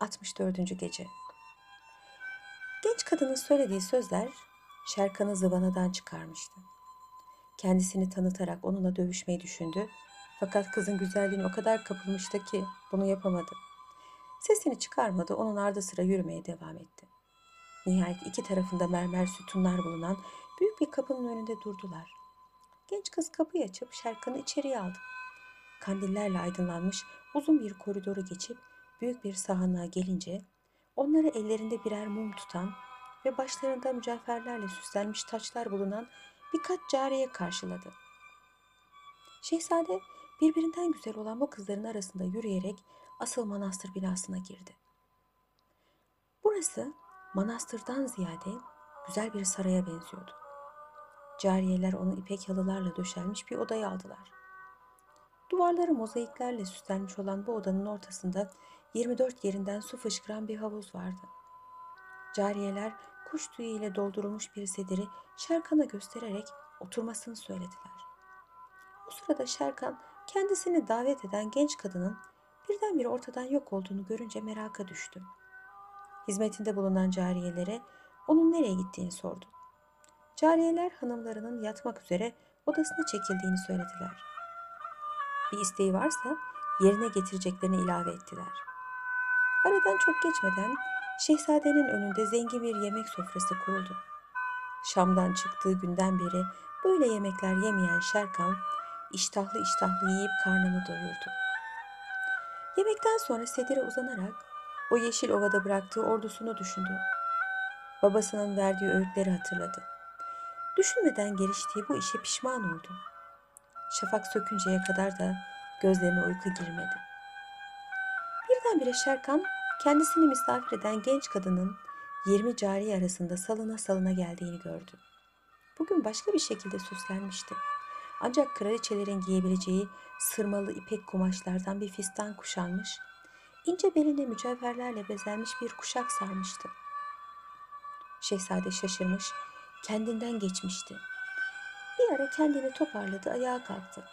64. Gece Genç kadının söylediği sözler Şerkan'ı zıvanadan çıkarmıştı. Kendisini tanıtarak onunla dövüşmeyi düşündü. Fakat kızın güzelliğine o kadar kapılmıştı ki bunu yapamadı. Sesini çıkarmadı, onun ardı sıra yürümeye devam etti. Nihayet iki tarafında mermer sütunlar bulunan büyük bir kapının önünde durdular. Genç kız kapıyı açıp Şerkan'ı içeriye aldı. Kandillerle aydınlanmış uzun bir koridoru geçip büyük bir sahanlığa gelince onları ellerinde birer mum tutan ve başlarında mücevherlerle süslenmiş taçlar bulunan birkaç cariye karşıladı. Şehzade birbirinden güzel olan bu kızların arasında yürüyerek asıl manastır binasına girdi. Burası manastırdan ziyade güzel bir saraya benziyordu. Cariyeler onu ipek halılarla döşenmiş bir odaya aldılar. Duvarları mozaiklerle süslenmiş olan bu odanın ortasında 24 yerinden su fışkıran bir havuz vardı. Cariyeler kuş tüyü ile doldurulmuş bir sediri Şerkan'a göstererek oturmasını söylediler. O sırada Şerkan kendisini davet eden genç kadının birdenbire ortadan yok olduğunu görünce meraka düştü. Hizmetinde bulunan cariyelere onun nereye gittiğini sordu. Cariyeler hanımlarının yatmak üzere odasına çekildiğini söylediler. Bir isteği varsa yerine getireceklerini ilave ettiler. Aradan çok geçmeden şehzadenin önünde zengin bir yemek sofrası kuruldu. Şam'dan çıktığı günden beri böyle yemekler yemeyen Şerkan iştahlı iştahlı yiyip karnını doyurdu. Yemekten sonra sedire uzanarak o yeşil ovada bıraktığı ordusunu düşündü. Babasının verdiği öğütleri hatırladı. Düşünmeden geliştiği bu işe pişman oldu. Şafak sökünceye kadar da gözlerine uyku girmedi. Birdenbire Şerkan kendisini misafir eden genç kadının 20 cariye arasında salına salına geldiğini gördü. Bugün başka bir şekilde süslenmişti. Ancak kraliçelerin giyebileceği sırmalı ipek kumaşlardan bir fistan kuşanmış, ince beline mücevherlerle bezenmiş bir kuşak sarmıştı. Şehzade şaşırmış, kendinden geçmişti. Bir ara kendini toparladı, ayağa kalktı.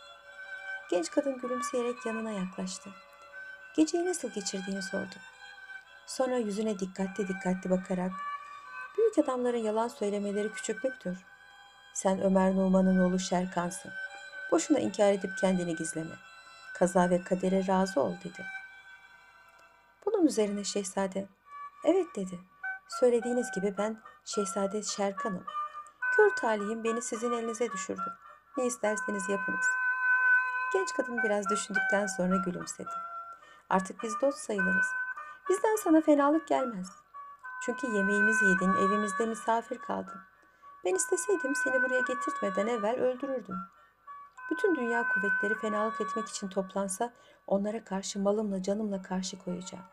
Genç kadın gülümseyerek yanına yaklaştı. Geceyi nasıl geçirdiğini sordu. Sonra yüzüne dikkatli dikkatli bakarak Büyük adamların yalan söylemeleri küçüklüktür. Sen Ömer Numan'ın oğlu Şerkan'sın. Boşuna inkar edip kendini gizleme. Kaza ve kadere razı ol dedi. Bunun üzerine şehzade, evet dedi. Söylediğiniz gibi ben şehzade Şerkan'ım. Kör talihim beni sizin elinize düşürdü. Ne isterseniz yapınız. Genç kadın biraz düşündükten sonra gülümsedi. Artık biz dost sayılırız. Bizden sana fenalık gelmez. Çünkü yemeğimizi yedin, evimizde misafir kaldın. Ben isteseydim seni buraya getirtmeden evvel öldürürdüm. Bütün dünya kuvvetleri fenalık etmek için toplansa onlara karşı malımla canımla karşı koyacağım.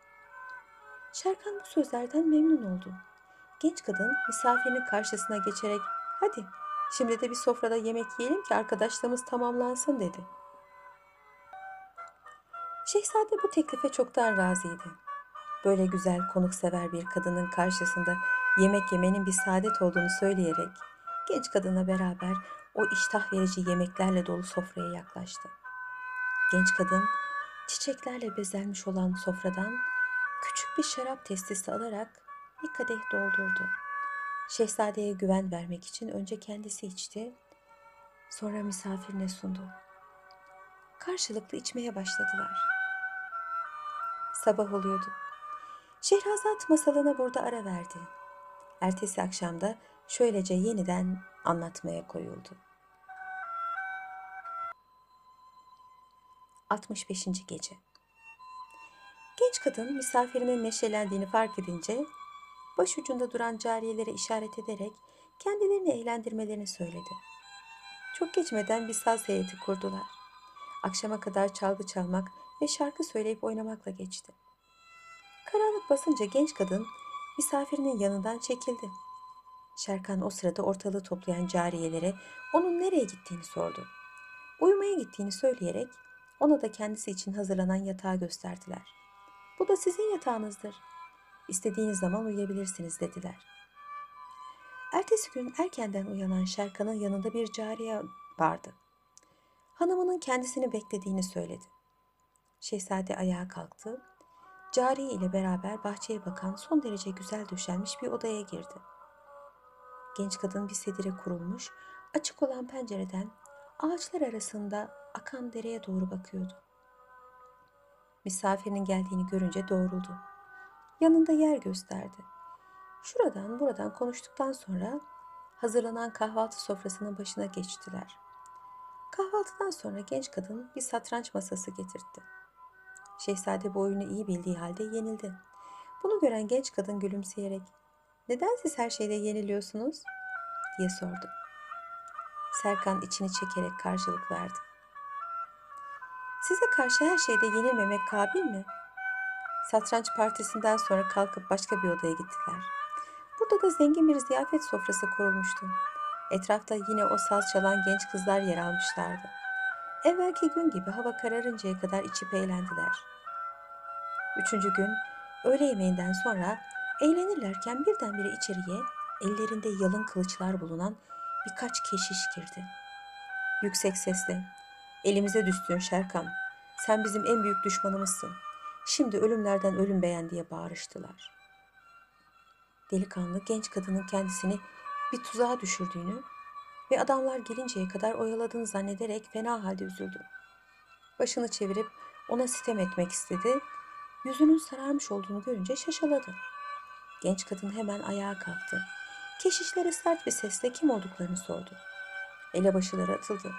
Şerkan bu sözlerden memnun oldu. Genç kadın misafirinin karşısına geçerek hadi şimdi de bir sofrada yemek yiyelim ki arkadaşlığımız tamamlansın dedi. Şehzade bu teklife çoktan razıydı. Böyle güzel konuksever bir kadının karşısında yemek yemenin bir saadet olduğunu söyleyerek genç kadına beraber o iştah verici yemeklerle dolu sofraya yaklaştı. Genç kadın çiçeklerle bezenmiş olan sofradan küçük bir şarap testisi alarak bir kadeh doldurdu. Şehzadeye güven vermek için önce kendisi içti, sonra misafirine sundu. Karşılıklı içmeye başladılar. Sabah oluyordu. Şehrazat masalına burada ara verdi. Ertesi akşamda şöylece yeniden anlatmaya koyuldu. 65. Gece Genç kadın misafirinin neşelendiğini fark edince başucunda duran cariyelere işaret ederek kendilerini eğlendirmelerini söyledi. Çok geçmeden bir saz heyeti kurdular. Akşama kadar çalgı çalmak ve şarkı söyleyip oynamakla geçti. Karanlık basınca genç kadın misafirinin yanından çekildi. Şerkan o sırada ortalığı toplayan cariyelere onun nereye gittiğini sordu. Uyumaya gittiğini söyleyerek ona da kendisi için hazırlanan yatağı gösterdiler. Bu da sizin yatağınızdır. İstediğiniz zaman uyuyabilirsiniz dediler. Ertesi gün erkenden uyanan Şerkan'ın yanında bir cariye vardı. Hanımının kendisini beklediğini söyledi. Şehzade ayağa kalktı Cariye ile beraber bahçeye bakan son derece güzel döşenmiş bir odaya girdi. Genç kadın bir sedire kurulmuş, açık olan pencereden ağaçlar arasında akan dereye doğru bakıyordu. Misafirinin geldiğini görünce doğruldu. Yanında yer gösterdi. Şuradan buradan konuştuktan sonra hazırlanan kahvaltı sofrasının başına geçtiler. Kahvaltıdan sonra genç kadın bir satranç masası getirtti. Şehzade bu oyunu iyi bildiği halde yenildi. Bunu gören genç kadın gülümseyerek "Neden siz her şeyde yeniliyorsunuz?" diye sordu. Serkan içini çekerek karşılık verdi. Size karşı her şeyde yenilmemek kabil mi? Satranç partisinden sonra kalkıp başka bir odaya gittiler. Burada da zengin bir ziyafet sofrası kurulmuştu. Etrafta yine o saz çalan genç kızlar yer almışlardı. Evvelki gün gibi hava kararıncaya kadar içip eğlendiler. Üçüncü gün öğle yemeğinden sonra eğlenirlerken birdenbire içeriye ellerinde yalın kılıçlar bulunan birkaç keşiş girdi. Yüksek sesle, elimize düştün Şerkan, sen bizim en büyük düşmanımızsın. Şimdi ölümlerden ölüm beğen diye bağırıştılar. Delikanlı genç kadının kendisini bir tuzağa düşürdüğünü ve adamlar gelinceye kadar oyaladığını zannederek fena halde üzüldü. Başını çevirip ona sitem etmek istedi. Yüzünün sararmış olduğunu görünce şaşaladı. Genç kadın hemen ayağa kalktı. Keşişlere sert bir sesle kim olduklarını sordu. Elebaşıları atıldı.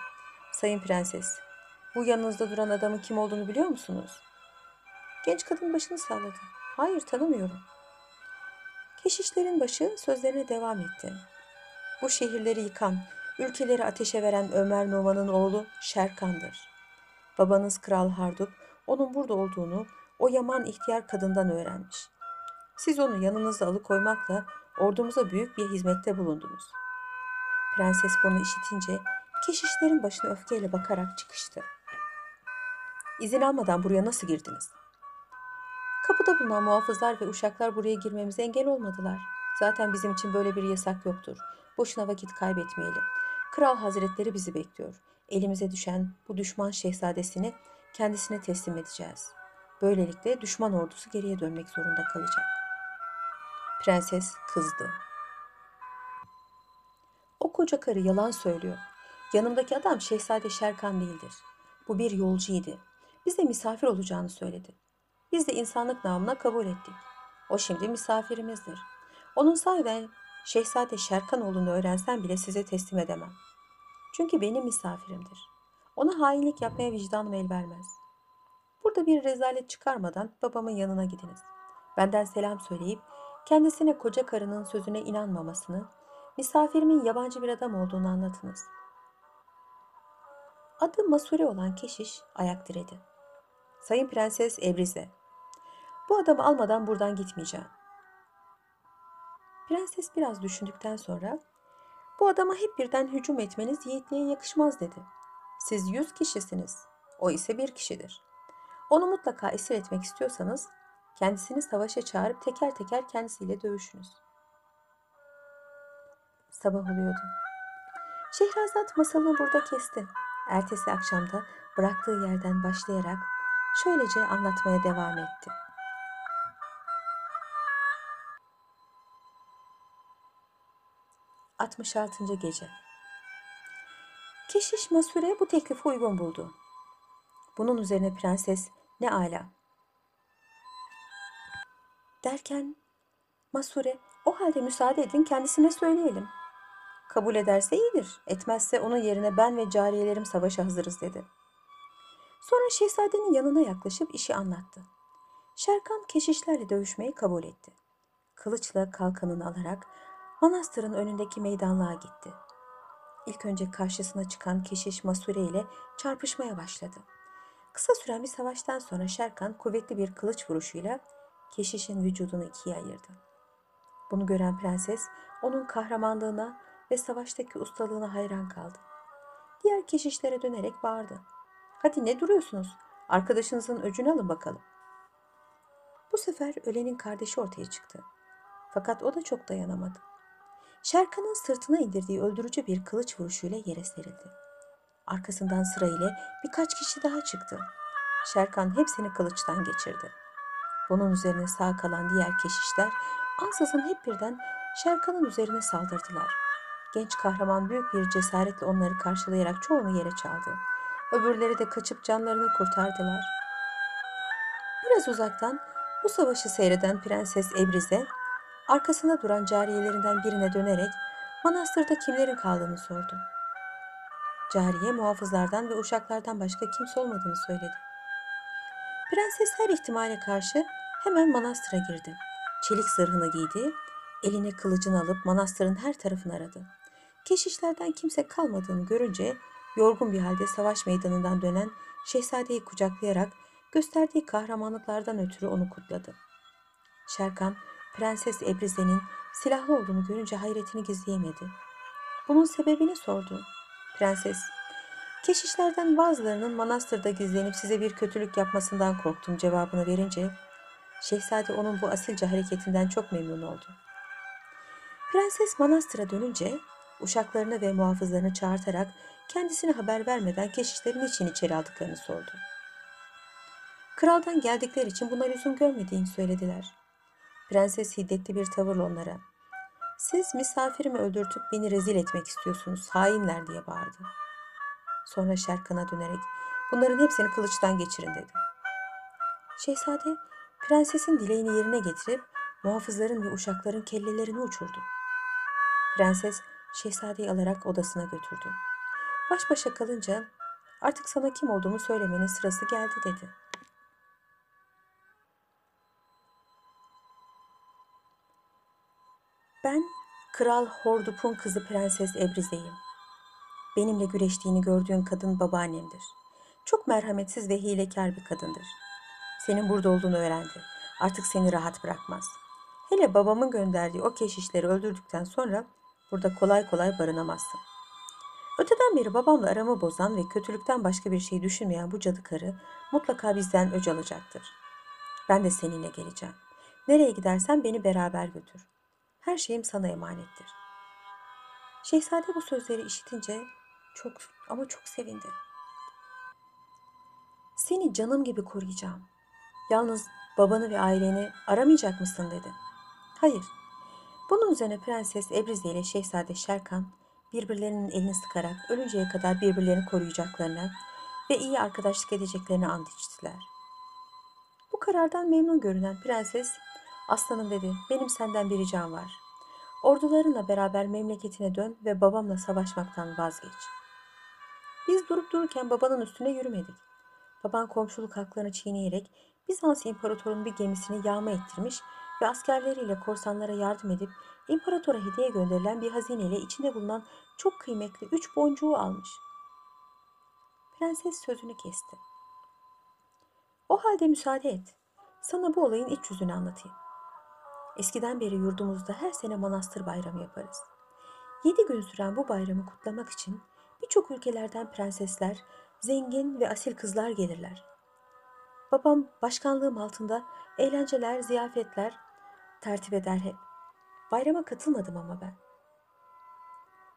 Sayın prenses, bu yanınızda duran adamın kim olduğunu biliyor musunuz? Genç kadın başını salladı. Hayır tanımıyorum. Keşişlerin başı sözlerine devam etti. Bu şehirleri yıkan, ülkeleri ateşe veren Ömer Numan'ın oğlu Şerkan'dır. Babanız Kral Hardup onun burada olduğunu o yaman ihtiyar kadından öğrenmiş. Siz onu yanınızda alıkoymakla ordumuza büyük bir hizmette bulundunuz. Prenses bunu işitince keşişlerin başına öfkeyle bakarak çıkıştı. İzin almadan buraya nasıl girdiniz? Kapıda bulunan muhafızlar ve uşaklar buraya girmemize engel olmadılar. Zaten bizim için böyle bir yasak yoktur. Boşuna vakit kaybetmeyelim. Kral hazretleri bizi bekliyor. Elimize düşen bu düşman şehzadesini kendisine teslim edeceğiz. Böylelikle düşman ordusu geriye dönmek zorunda kalacak. Prenses kızdı. O koca karı yalan söylüyor. Yanımdaki adam Şehzade Şerkan değildir. Bu bir yolcuydu. Bize misafir olacağını söyledi. Biz de insanlık namına kabul ettik. O şimdi misafirimizdir. Onun sahiden Şehzade Şerkan olduğunu öğrensem bile size teslim edemem. Çünkü benim misafirimdir. Ona hainlik yapmaya vicdanım el vermez. Burada bir rezalet çıkarmadan babamın yanına gidiniz. Benden selam söyleyip kendisine koca karının sözüne inanmamasını, misafirimin yabancı bir adam olduğunu anlatınız. Adı Masure olan keşiş ayak diredi. Sayın Prenses Ebrize, bu adamı almadan buradan gitmeyeceğim. Prenses biraz düşündükten sonra bu adama hep birden hücum etmeniz yiğitliğe yakışmaz dedi. Siz yüz kişisiniz. O ise bir kişidir. Onu mutlaka esir etmek istiyorsanız kendisini savaşa çağırıp teker teker kendisiyle dövüşünüz. Sabah oluyordu. Şehrazat masalını burada kesti. Ertesi akşamda bıraktığı yerden başlayarak şöylece anlatmaya devam etti. Altmış altıncı Gece Keşiş Masure bu teklifi uygun buldu. Bunun üzerine prenses ne ala. Derken Masure o halde müsaade edin kendisine söyleyelim. Kabul ederse iyidir, etmezse onun yerine ben ve cariyelerim savaşa hazırız dedi. Sonra şehzadenin yanına yaklaşıp işi anlattı. Şerkan keşişlerle dövüşmeyi kabul etti. Kılıçla kalkanını alarak manastırın önündeki meydanlığa gitti. İlk önce karşısına çıkan keşiş Masure ile çarpışmaya başladı. Kısa süren bir savaştan sonra Şerkan kuvvetli bir kılıç vuruşuyla keşişin vücudunu ikiye ayırdı. Bunu gören prenses onun kahramanlığına ve savaştaki ustalığına hayran kaldı. Diğer keşişlere dönerek bağırdı. Hadi ne duruyorsunuz? Arkadaşınızın öcünü alın bakalım. Bu sefer ölenin kardeşi ortaya çıktı. Fakat o da çok dayanamadı. Şerkan'ın sırtına indirdiği öldürücü bir kılıç vuruşuyla yere serildi. Arkasından sırayla birkaç kişi daha çıktı. Şerkan hepsini kılıçtan geçirdi. Bunun üzerine sağ kalan diğer keşişler ansızın hep birden Şerkan'ın üzerine saldırdılar. Genç kahraman büyük bir cesaretle onları karşılayarak çoğunu yere çaldı. Öbürleri de kaçıp canlarını kurtardılar. Biraz uzaktan bu savaşı seyreden Prenses Ebrize, arkasında duran cariyelerinden birine dönerek manastırda kimlerin kaldığını sordu. Cariye muhafızlardan ve uşaklardan başka kimse olmadığını söyledi. Prenses her ihtimale karşı hemen manastıra girdi. Çelik zırhını giydi, eline kılıcını alıp manastırın her tarafını aradı. Keşişlerden kimse kalmadığını görünce yorgun bir halde savaş meydanından dönen şehzadeyi kucaklayarak gösterdiği kahramanlıklardan ötürü onu kutladı. Şerkan, Prenses Ebrize'nin silahlı olduğunu görünce hayretini gizleyemedi. Bunun sebebini sordu. Prenses, keşişlerden bazılarının manastırda gizlenip size bir kötülük yapmasından korktum cevabını verince, şehzade onun bu asilce hareketinden çok memnun oldu. Prenses manastıra dönünce uşaklarını ve muhafızlarını çağırtarak kendisine haber vermeden keşişlerin için içeri aldıklarını sordu. Kraldan geldikleri için buna lüzum görmediğini söylediler. Prenses hiddetli bir tavırla onlara siz misafirimi öldürtüp beni rezil etmek istiyorsunuz hainler diye bağırdı. Sonra Şerkan'a dönerek bunların hepsini kılıçtan geçirin dedi. Şehzade prensesin dileğini yerine getirip muhafızların ve uşakların kellelerini uçurdu. Prenses şehzadeyi alarak odasına götürdü. Baş başa kalınca artık sana kim olduğumu söylemenin sırası geldi dedi. Ben Kral Hordup'un kızı Prenses Ebrize'yim. Benimle güreştiğini gördüğün kadın babaannemdir. Çok merhametsiz ve hilekar bir kadındır. Senin burada olduğunu öğrendi. Artık seni rahat bırakmaz. Hele babamın gönderdiği o keşişleri öldürdükten sonra burada kolay kolay barınamazsın. Öteden beri babamla aramı bozan ve kötülükten başka bir şey düşünmeyen bu cadı karı mutlaka bizden öc alacaktır. Ben de seninle geleceğim. Nereye gidersen beni beraber götür. Her şeyim sana emanettir. Şehzade bu sözleri işitince çok ama çok sevindi. Seni canım gibi koruyacağım. Yalnız babanı ve aileni aramayacak mısın dedi. Hayır. Bunun üzerine Prenses Ebrize ile Şehzade Şerkan birbirlerinin elini sıkarak ölünceye kadar birbirlerini koruyacaklarına ve iyi arkadaşlık edeceklerine and içtiler. Bu karardan memnun görünen prenses, aslanım dedi, benim senden bir ricam var. Ordularınla beraber memleketine dön ve babamla savaşmaktan vazgeç. Biz durup dururken babanın üstüne yürümedik. Baban komşuluk haklarını çiğneyerek Bizans imparatorunun bir gemisini yağma ettirmiş ve askerleriyle korsanlara yardım edip imparatora hediye gönderilen bir hazineyle içinde bulunan çok kıymetli üç boncuğu almış. Prenses sözünü kesti. O halde müsaade et. Sana bu olayın iç yüzünü anlatayım. Eskiden beri yurdumuzda her sene manastır bayramı yaparız. Yedi gün süren bu bayramı kutlamak için birçok ülkelerden prensesler, zengin ve asil kızlar gelirler. Babam başkanlığım altında eğlenceler, ziyafetler tertip eder hep. Bayrama katılmadım ama ben.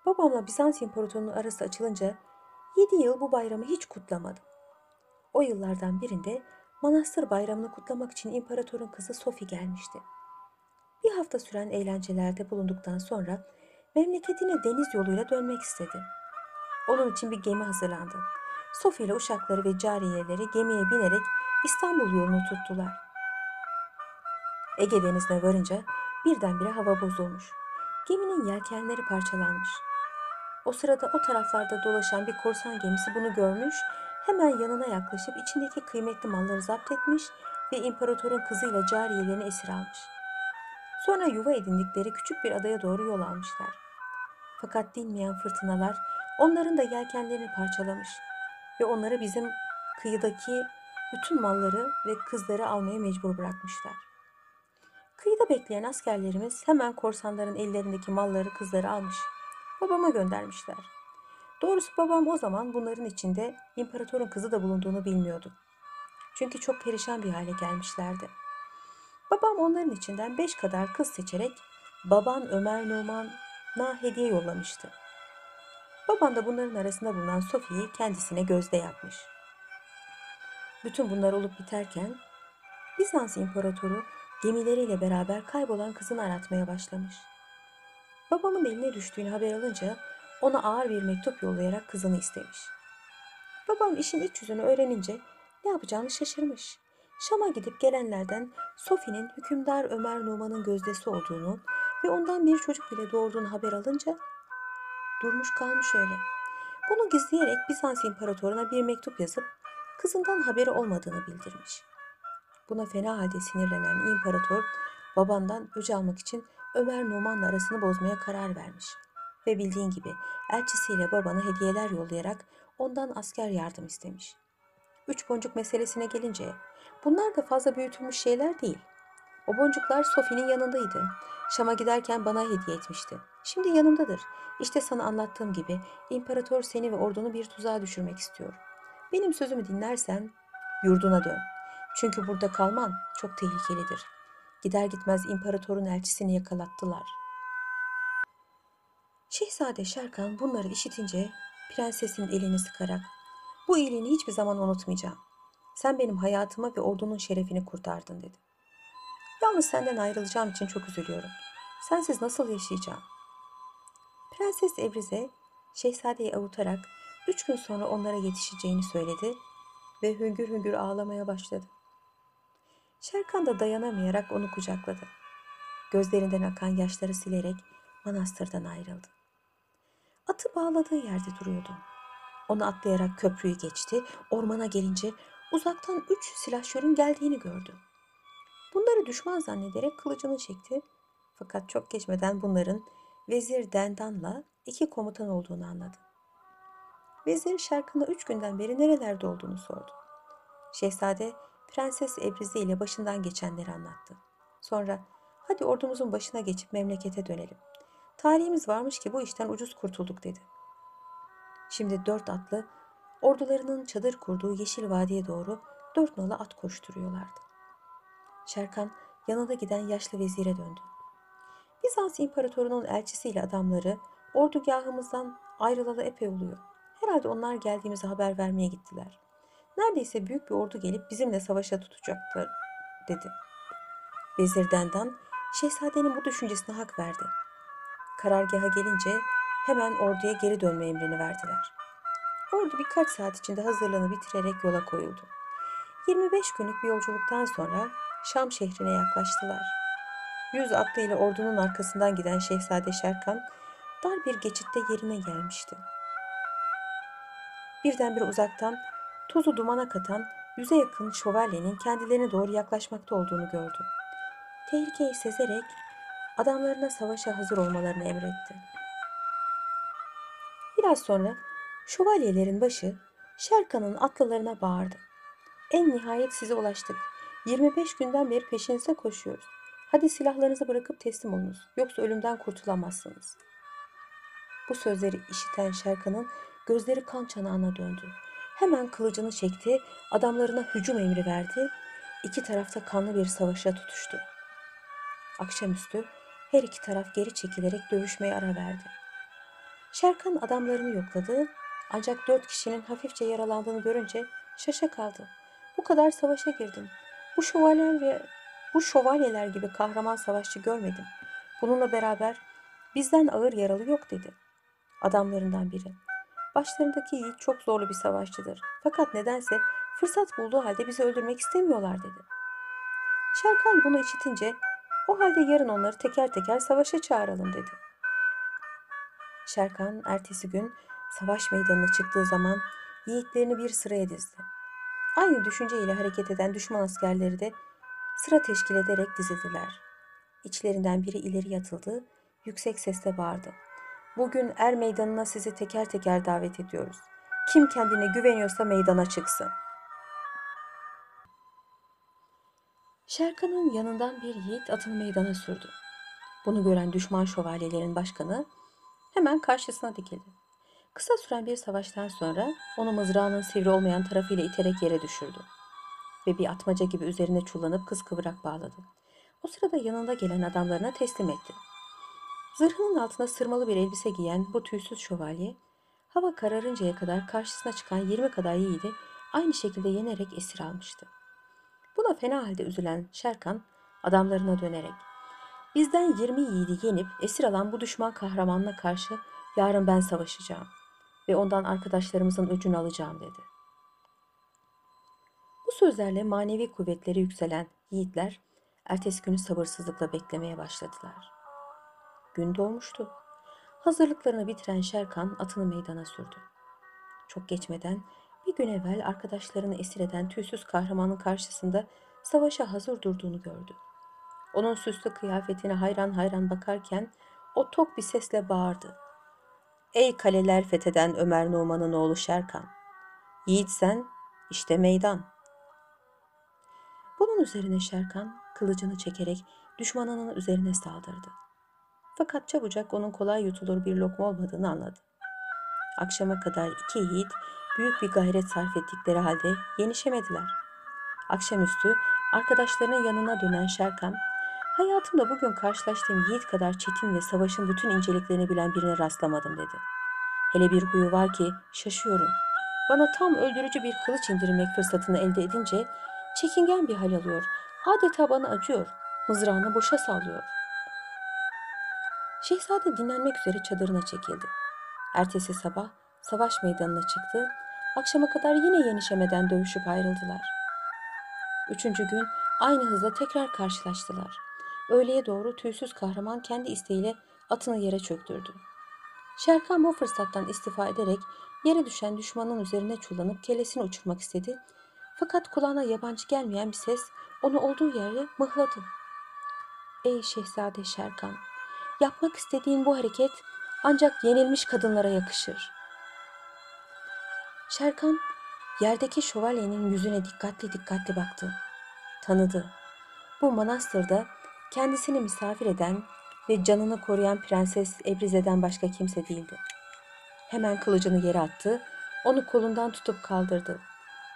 Babamla Bizans İmparatorluğu'nun arası açılınca yedi yıl bu bayramı hiç kutlamadım. O yıllardan birinde manastır bayramını kutlamak için imparatorun kızı Sophie gelmişti. Bir hafta süren eğlencelerde bulunduktan sonra memleketine deniz yoluyla dönmek istedi. Onun için bir gemi hazırlandı. Sophie ile uşakları ve cariyeleri gemiye binerek İstanbul yolunu tuttular. Ege denizine varınca birdenbire hava bozulmuş. Geminin yelkenleri parçalanmış. O sırada o taraflarda dolaşan bir korsan gemisi bunu görmüş, hemen yanına yaklaşıp içindeki kıymetli malları zapt etmiş ve imparatorun kızıyla cariyelerini esir almış. Sonra yuva edindikleri küçük bir adaya doğru yol almışlar. Fakat dinmeyen fırtınalar onların da yelkenlerini parçalamış ve onları bizim kıyıdaki bütün malları ve kızları almaya mecbur bırakmışlar. Kıyıda bekleyen askerlerimiz hemen korsanların ellerindeki malları kızları almış. Babama göndermişler. Doğrusu babam o zaman bunların içinde imparatorun kızı da bulunduğunu bilmiyordu. Çünkü çok perişan bir hale gelmişlerdi. Babam onların içinden beş kadar kız seçerek baban Ömer Numan'a hediye yollamıştı. Baban da bunların arasında bulunan Sofi'yi kendisine gözde yapmış. Bütün bunlar olup biterken Bizans İmparatoru gemileriyle beraber kaybolan kızını aratmaya başlamış. Babamın eline düştüğünü haber alınca ona ağır bir mektup yollayarak kızını istemiş. Babam işin iç yüzünü öğrenince ne yapacağını şaşırmış. Şam'a gidip gelenlerden Sofi'nin hükümdar Ömer Numan'ın gözdesi olduğunu ve ondan bir çocuk bile doğurduğunu haber alınca durmuş kalmış öyle. Bunu gizleyerek Bizans İmparatoruna bir mektup yazıp kızından haberi olmadığını bildirmiş. Buna fena halde sinirlenen imparator babandan öc almak için Ömer Numan'la arasını bozmaya karar vermiş. Ve bildiğin gibi elçisiyle babana hediyeler yollayarak ondan asker yardım istemiş. Üç boncuk meselesine gelince bunlar da fazla büyütülmüş şeyler değil. O boncuklar Sofi'nin yanındaydı. Şam'a giderken bana hediye etmişti. Şimdi yanımdadır. İşte sana anlattığım gibi imparator seni ve ordunu bir tuzağa düşürmek istiyor. Benim sözümü dinlersen yurduna dön. Çünkü burada kalman çok tehlikelidir. Gider gitmez imparatorun elçisini yakalattılar. Şehzade Şerkan bunları işitince prensesin elini sıkarak bu iyiliğini hiçbir zaman unutmayacağım. Sen benim hayatımı ve ordunun şerefini kurtardın dedi. Yalnız senden ayrılacağım için çok üzülüyorum. Sensiz nasıl yaşayacağım? Prenses Ebrize şehzadeyi avutarak üç gün sonra onlara yetişeceğini söyledi ve hüngür hüngür ağlamaya başladı. Şerkan da dayanamayarak onu kucakladı. Gözlerinden akan yaşları silerek manastırdan ayrıldı. Atı bağladığı yerde duruyordu. Onu atlayarak köprüyü geçti. Ormana gelince uzaktan üç silahşörün geldiğini gördü. Bunları düşman zannederek kılıcını çekti. Fakat çok geçmeden bunların Vezir Dendan'la iki komutan olduğunu anladı. Vezir Şerkan'a üç günden beri nerelerde olduğunu sordu. Şehzade Prenses Ebrize ile başından geçenleri anlattı. Sonra hadi ordumuzun başına geçip memlekete dönelim. Tarihimiz varmış ki bu işten ucuz kurtulduk dedi. Şimdi dört atlı ordularının çadır kurduğu Yeşil Vadi'ye doğru dört nala at koşturuyorlardı. Şerkan yanında giden yaşlı vezire döndü. Bizans İmparatorunun elçisiyle adamları ordugahımızdan ayrılalı epey oluyor. Herhalde onlar geldiğimizi haber vermeye gittiler. Neredeyse büyük bir ordu gelip bizimle savaşa tutacaklar dedi. Vezir Dendan şehzadenin bu düşüncesine hak verdi. Karargaha gelince hemen orduya geri dönme emrini verdiler. Ordu birkaç saat içinde hazırlığını bitirerek yola koyuldu. 25 günlük bir yolculuktan sonra Şam şehrine yaklaştılar. Yüz atlı ile ordunun arkasından giden Şehzade Şerkan dar bir geçitte yerine gelmişti. Birdenbire uzaktan tozu dumana katan yüze yakın şövalyenin kendilerine doğru yaklaşmakta olduğunu gördü. Tehlikeyi sezerek adamlarına savaşa hazır olmalarını emretti. Biraz sonra şövalyelerin başı Şerkan'ın atlılarına bağırdı. En nihayet size ulaştık. 25 günden beri peşinize koşuyoruz. Hadi silahlarınızı bırakıp teslim olunuz. Yoksa ölümden kurtulamazsınız. Bu sözleri işiten Şerkan'ın gözleri kan çanağına döndü. Hemen kılıcını çekti, adamlarına hücum emri verdi. İki tarafta kanlı bir savaşa tutuştu. Akşamüstü her iki taraf geri çekilerek dövüşmeye ara verdi. Şerkan adamlarını yokladı ancak dört kişinin hafifçe yaralandığını görünce şaşa kaldı. Bu kadar savaşa girdim. Bu şövalyeler ve bu şövalyeler gibi kahraman savaşçı görmedim. Bununla beraber bizden ağır yaralı yok dedi. Adamlarından biri. Başlarındaki yiğit çok zorlu bir savaşçıdır. Fakat nedense fırsat bulduğu halde bizi öldürmek istemiyorlar dedi. Şerkan bunu işitince o halde yarın onları teker teker savaşa çağıralım dedi. Şerkan ertesi gün savaş meydanına çıktığı zaman yiğitlerini bir sıraya dizdi. Aynı düşünceyle hareket eden düşman askerleri de sıra teşkil ederek dizildiler. İçlerinden biri ileri yatıldı, yüksek sesle bağırdı. Bugün er meydanına sizi teker teker davet ediyoruz. Kim kendine güveniyorsa meydana çıksın. Şerkan'ın yanından bir yiğit atını meydana sürdü. Bunu gören düşman şövalyelerin başkanı hemen karşısına dikildi. Kısa süren bir savaştan sonra onu mızrağının sivri olmayan tarafıyla iterek yere düşürdü. Ve bir atmaca gibi üzerine çullanıp kıskıvrak bağladı. O sırada yanında gelen adamlarına teslim etti. Zırhının altına sırmalı bir elbise giyen bu tüysüz şövalye, hava kararıncaya kadar karşısına çıkan 20 kadar yiğidi aynı şekilde yenerek esir almıştı. Bu Buna fena halde üzülen Şerkan adamlarına dönerek Bizden 20 yiğidi yenip esir alan bu düşman kahramanla karşı yarın ben savaşacağım ve ondan arkadaşlarımızın öcünü alacağım dedi. Bu sözlerle manevi kuvvetleri yükselen yiğitler ertesi günü sabırsızlıkla beklemeye başladılar. Gün doğmuştu. Hazırlıklarını bitiren Şerkan atını meydana sürdü. Çok geçmeden bir gün evvel arkadaşlarını esir eden tüysüz kahramanın karşısında savaşa hazır durduğunu gördü. Onun süslü kıyafetine hayran hayran bakarken o tok bir sesle bağırdı. Ey kaleler fetheden Ömer Numan'ın oğlu Şerkan! Yiğit sen, işte meydan. Bunun üzerine Şerkan kılıcını çekerek düşmanının üzerine saldırdı. Fakat çabucak onun kolay yutulur bir lokma olmadığını anladı. Akşama kadar iki yiğit büyük bir gayret sarf ettikleri halde yenişemediler. Akşamüstü arkadaşlarının yanına dönen Şerkan, hayatımda bugün karşılaştığım yiğit kadar çetin ve savaşın bütün inceliklerini bilen birine rastlamadım dedi. Hele bir huyu var ki şaşıyorum. Bana tam öldürücü bir kılıç indirmek fırsatını elde edince çekingen bir hal alıyor. Adeta bana acıyor. Mızrağını boşa sallıyor. Şehzade dinlenmek üzere çadırına çekildi. Ertesi sabah savaş meydanına çıktı. Akşama kadar yine yenişemeden dövüşüp ayrıldılar. Üçüncü gün aynı hızla tekrar karşılaştılar. Öğleye doğru tüysüz kahraman kendi isteğiyle atını yere çöktürdü. Şerkan bu fırsattan istifa ederek yere düşen düşmanın üzerine çullanıp kellesini uçurmak istedi. Fakat kulağına yabancı gelmeyen bir ses onu olduğu yere mıhladı. Ey şehzade Şerkan, yapmak istediğin bu hareket ancak yenilmiş kadınlara yakışır. Şerkan yerdeki şövalyenin yüzüne dikkatli dikkatli baktı. Tanıdı. Bu manastırda kendisini misafir eden ve canını koruyan Prenses Ebrize'den başka kimse değildi. Hemen kılıcını yere attı, onu kolundan tutup kaldırdı.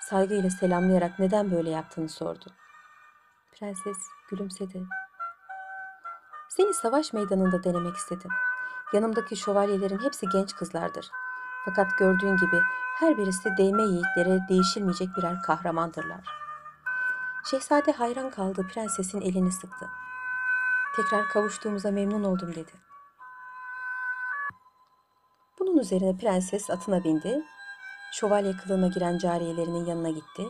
Saygıyla selamlayarak neden böyle yaptığını sordu. Prenses gülümsedi. Seni savaş meydanında denemek istedim. Yanımdaki şövalyelerin hepsi genç kızlardır. Fakat gördüğün gibi her birisi değme yiğitlere değişilmeyecek birer kahramandırlar. Şehzade hayran kaldı, prensesin elini sıktı. Tekrar kavuştuğumuza memnun oldum dedi. Bunun üzerine prenses atına bindi. Şövalye kılığına giren cariyelerinin yanına gitti.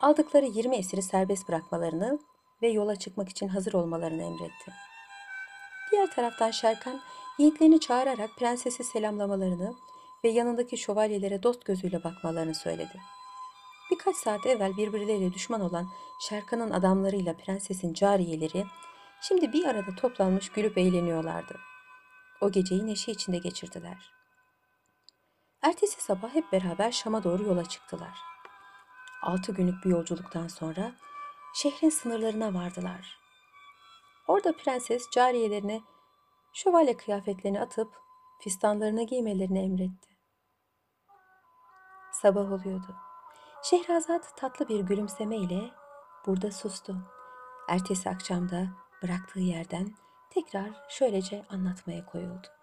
Aldıkları 20 esiri serbest bırakmalarını ve yola çıkmak için hazır olmalarını emretti. Diğer taraftan Şerkan yiğitlerini çağırarak prensesi selamlamalarını ve yanındaki şövalyelere dost gözüyle bakmalarını söyledi. Birkaç saat evvel birbirleriyle düşman olan Şerkan'ın adamlarıyla prensesin cariyeleri şimdi bir arada toplanmış gülüp eğleniyorlardı. O geceyi neşe içinde geçirdiler. Ertesi sabah hep beraber Şam'a doğru yola çıktılar. Altı günlük bir yolculuktan sonra şehrin sınırlarına vardılar. Orada prenses cariyelerine şövalye kıyafetlerini atıp fistanlarını giymelerini emretti. Sabah oluyordu. Şehrazat tatlı bir gülümsemeyle burada sustu. Ertesi akşamda bıraktığı yerden tekrar şöylece anlatmaya koyuldu.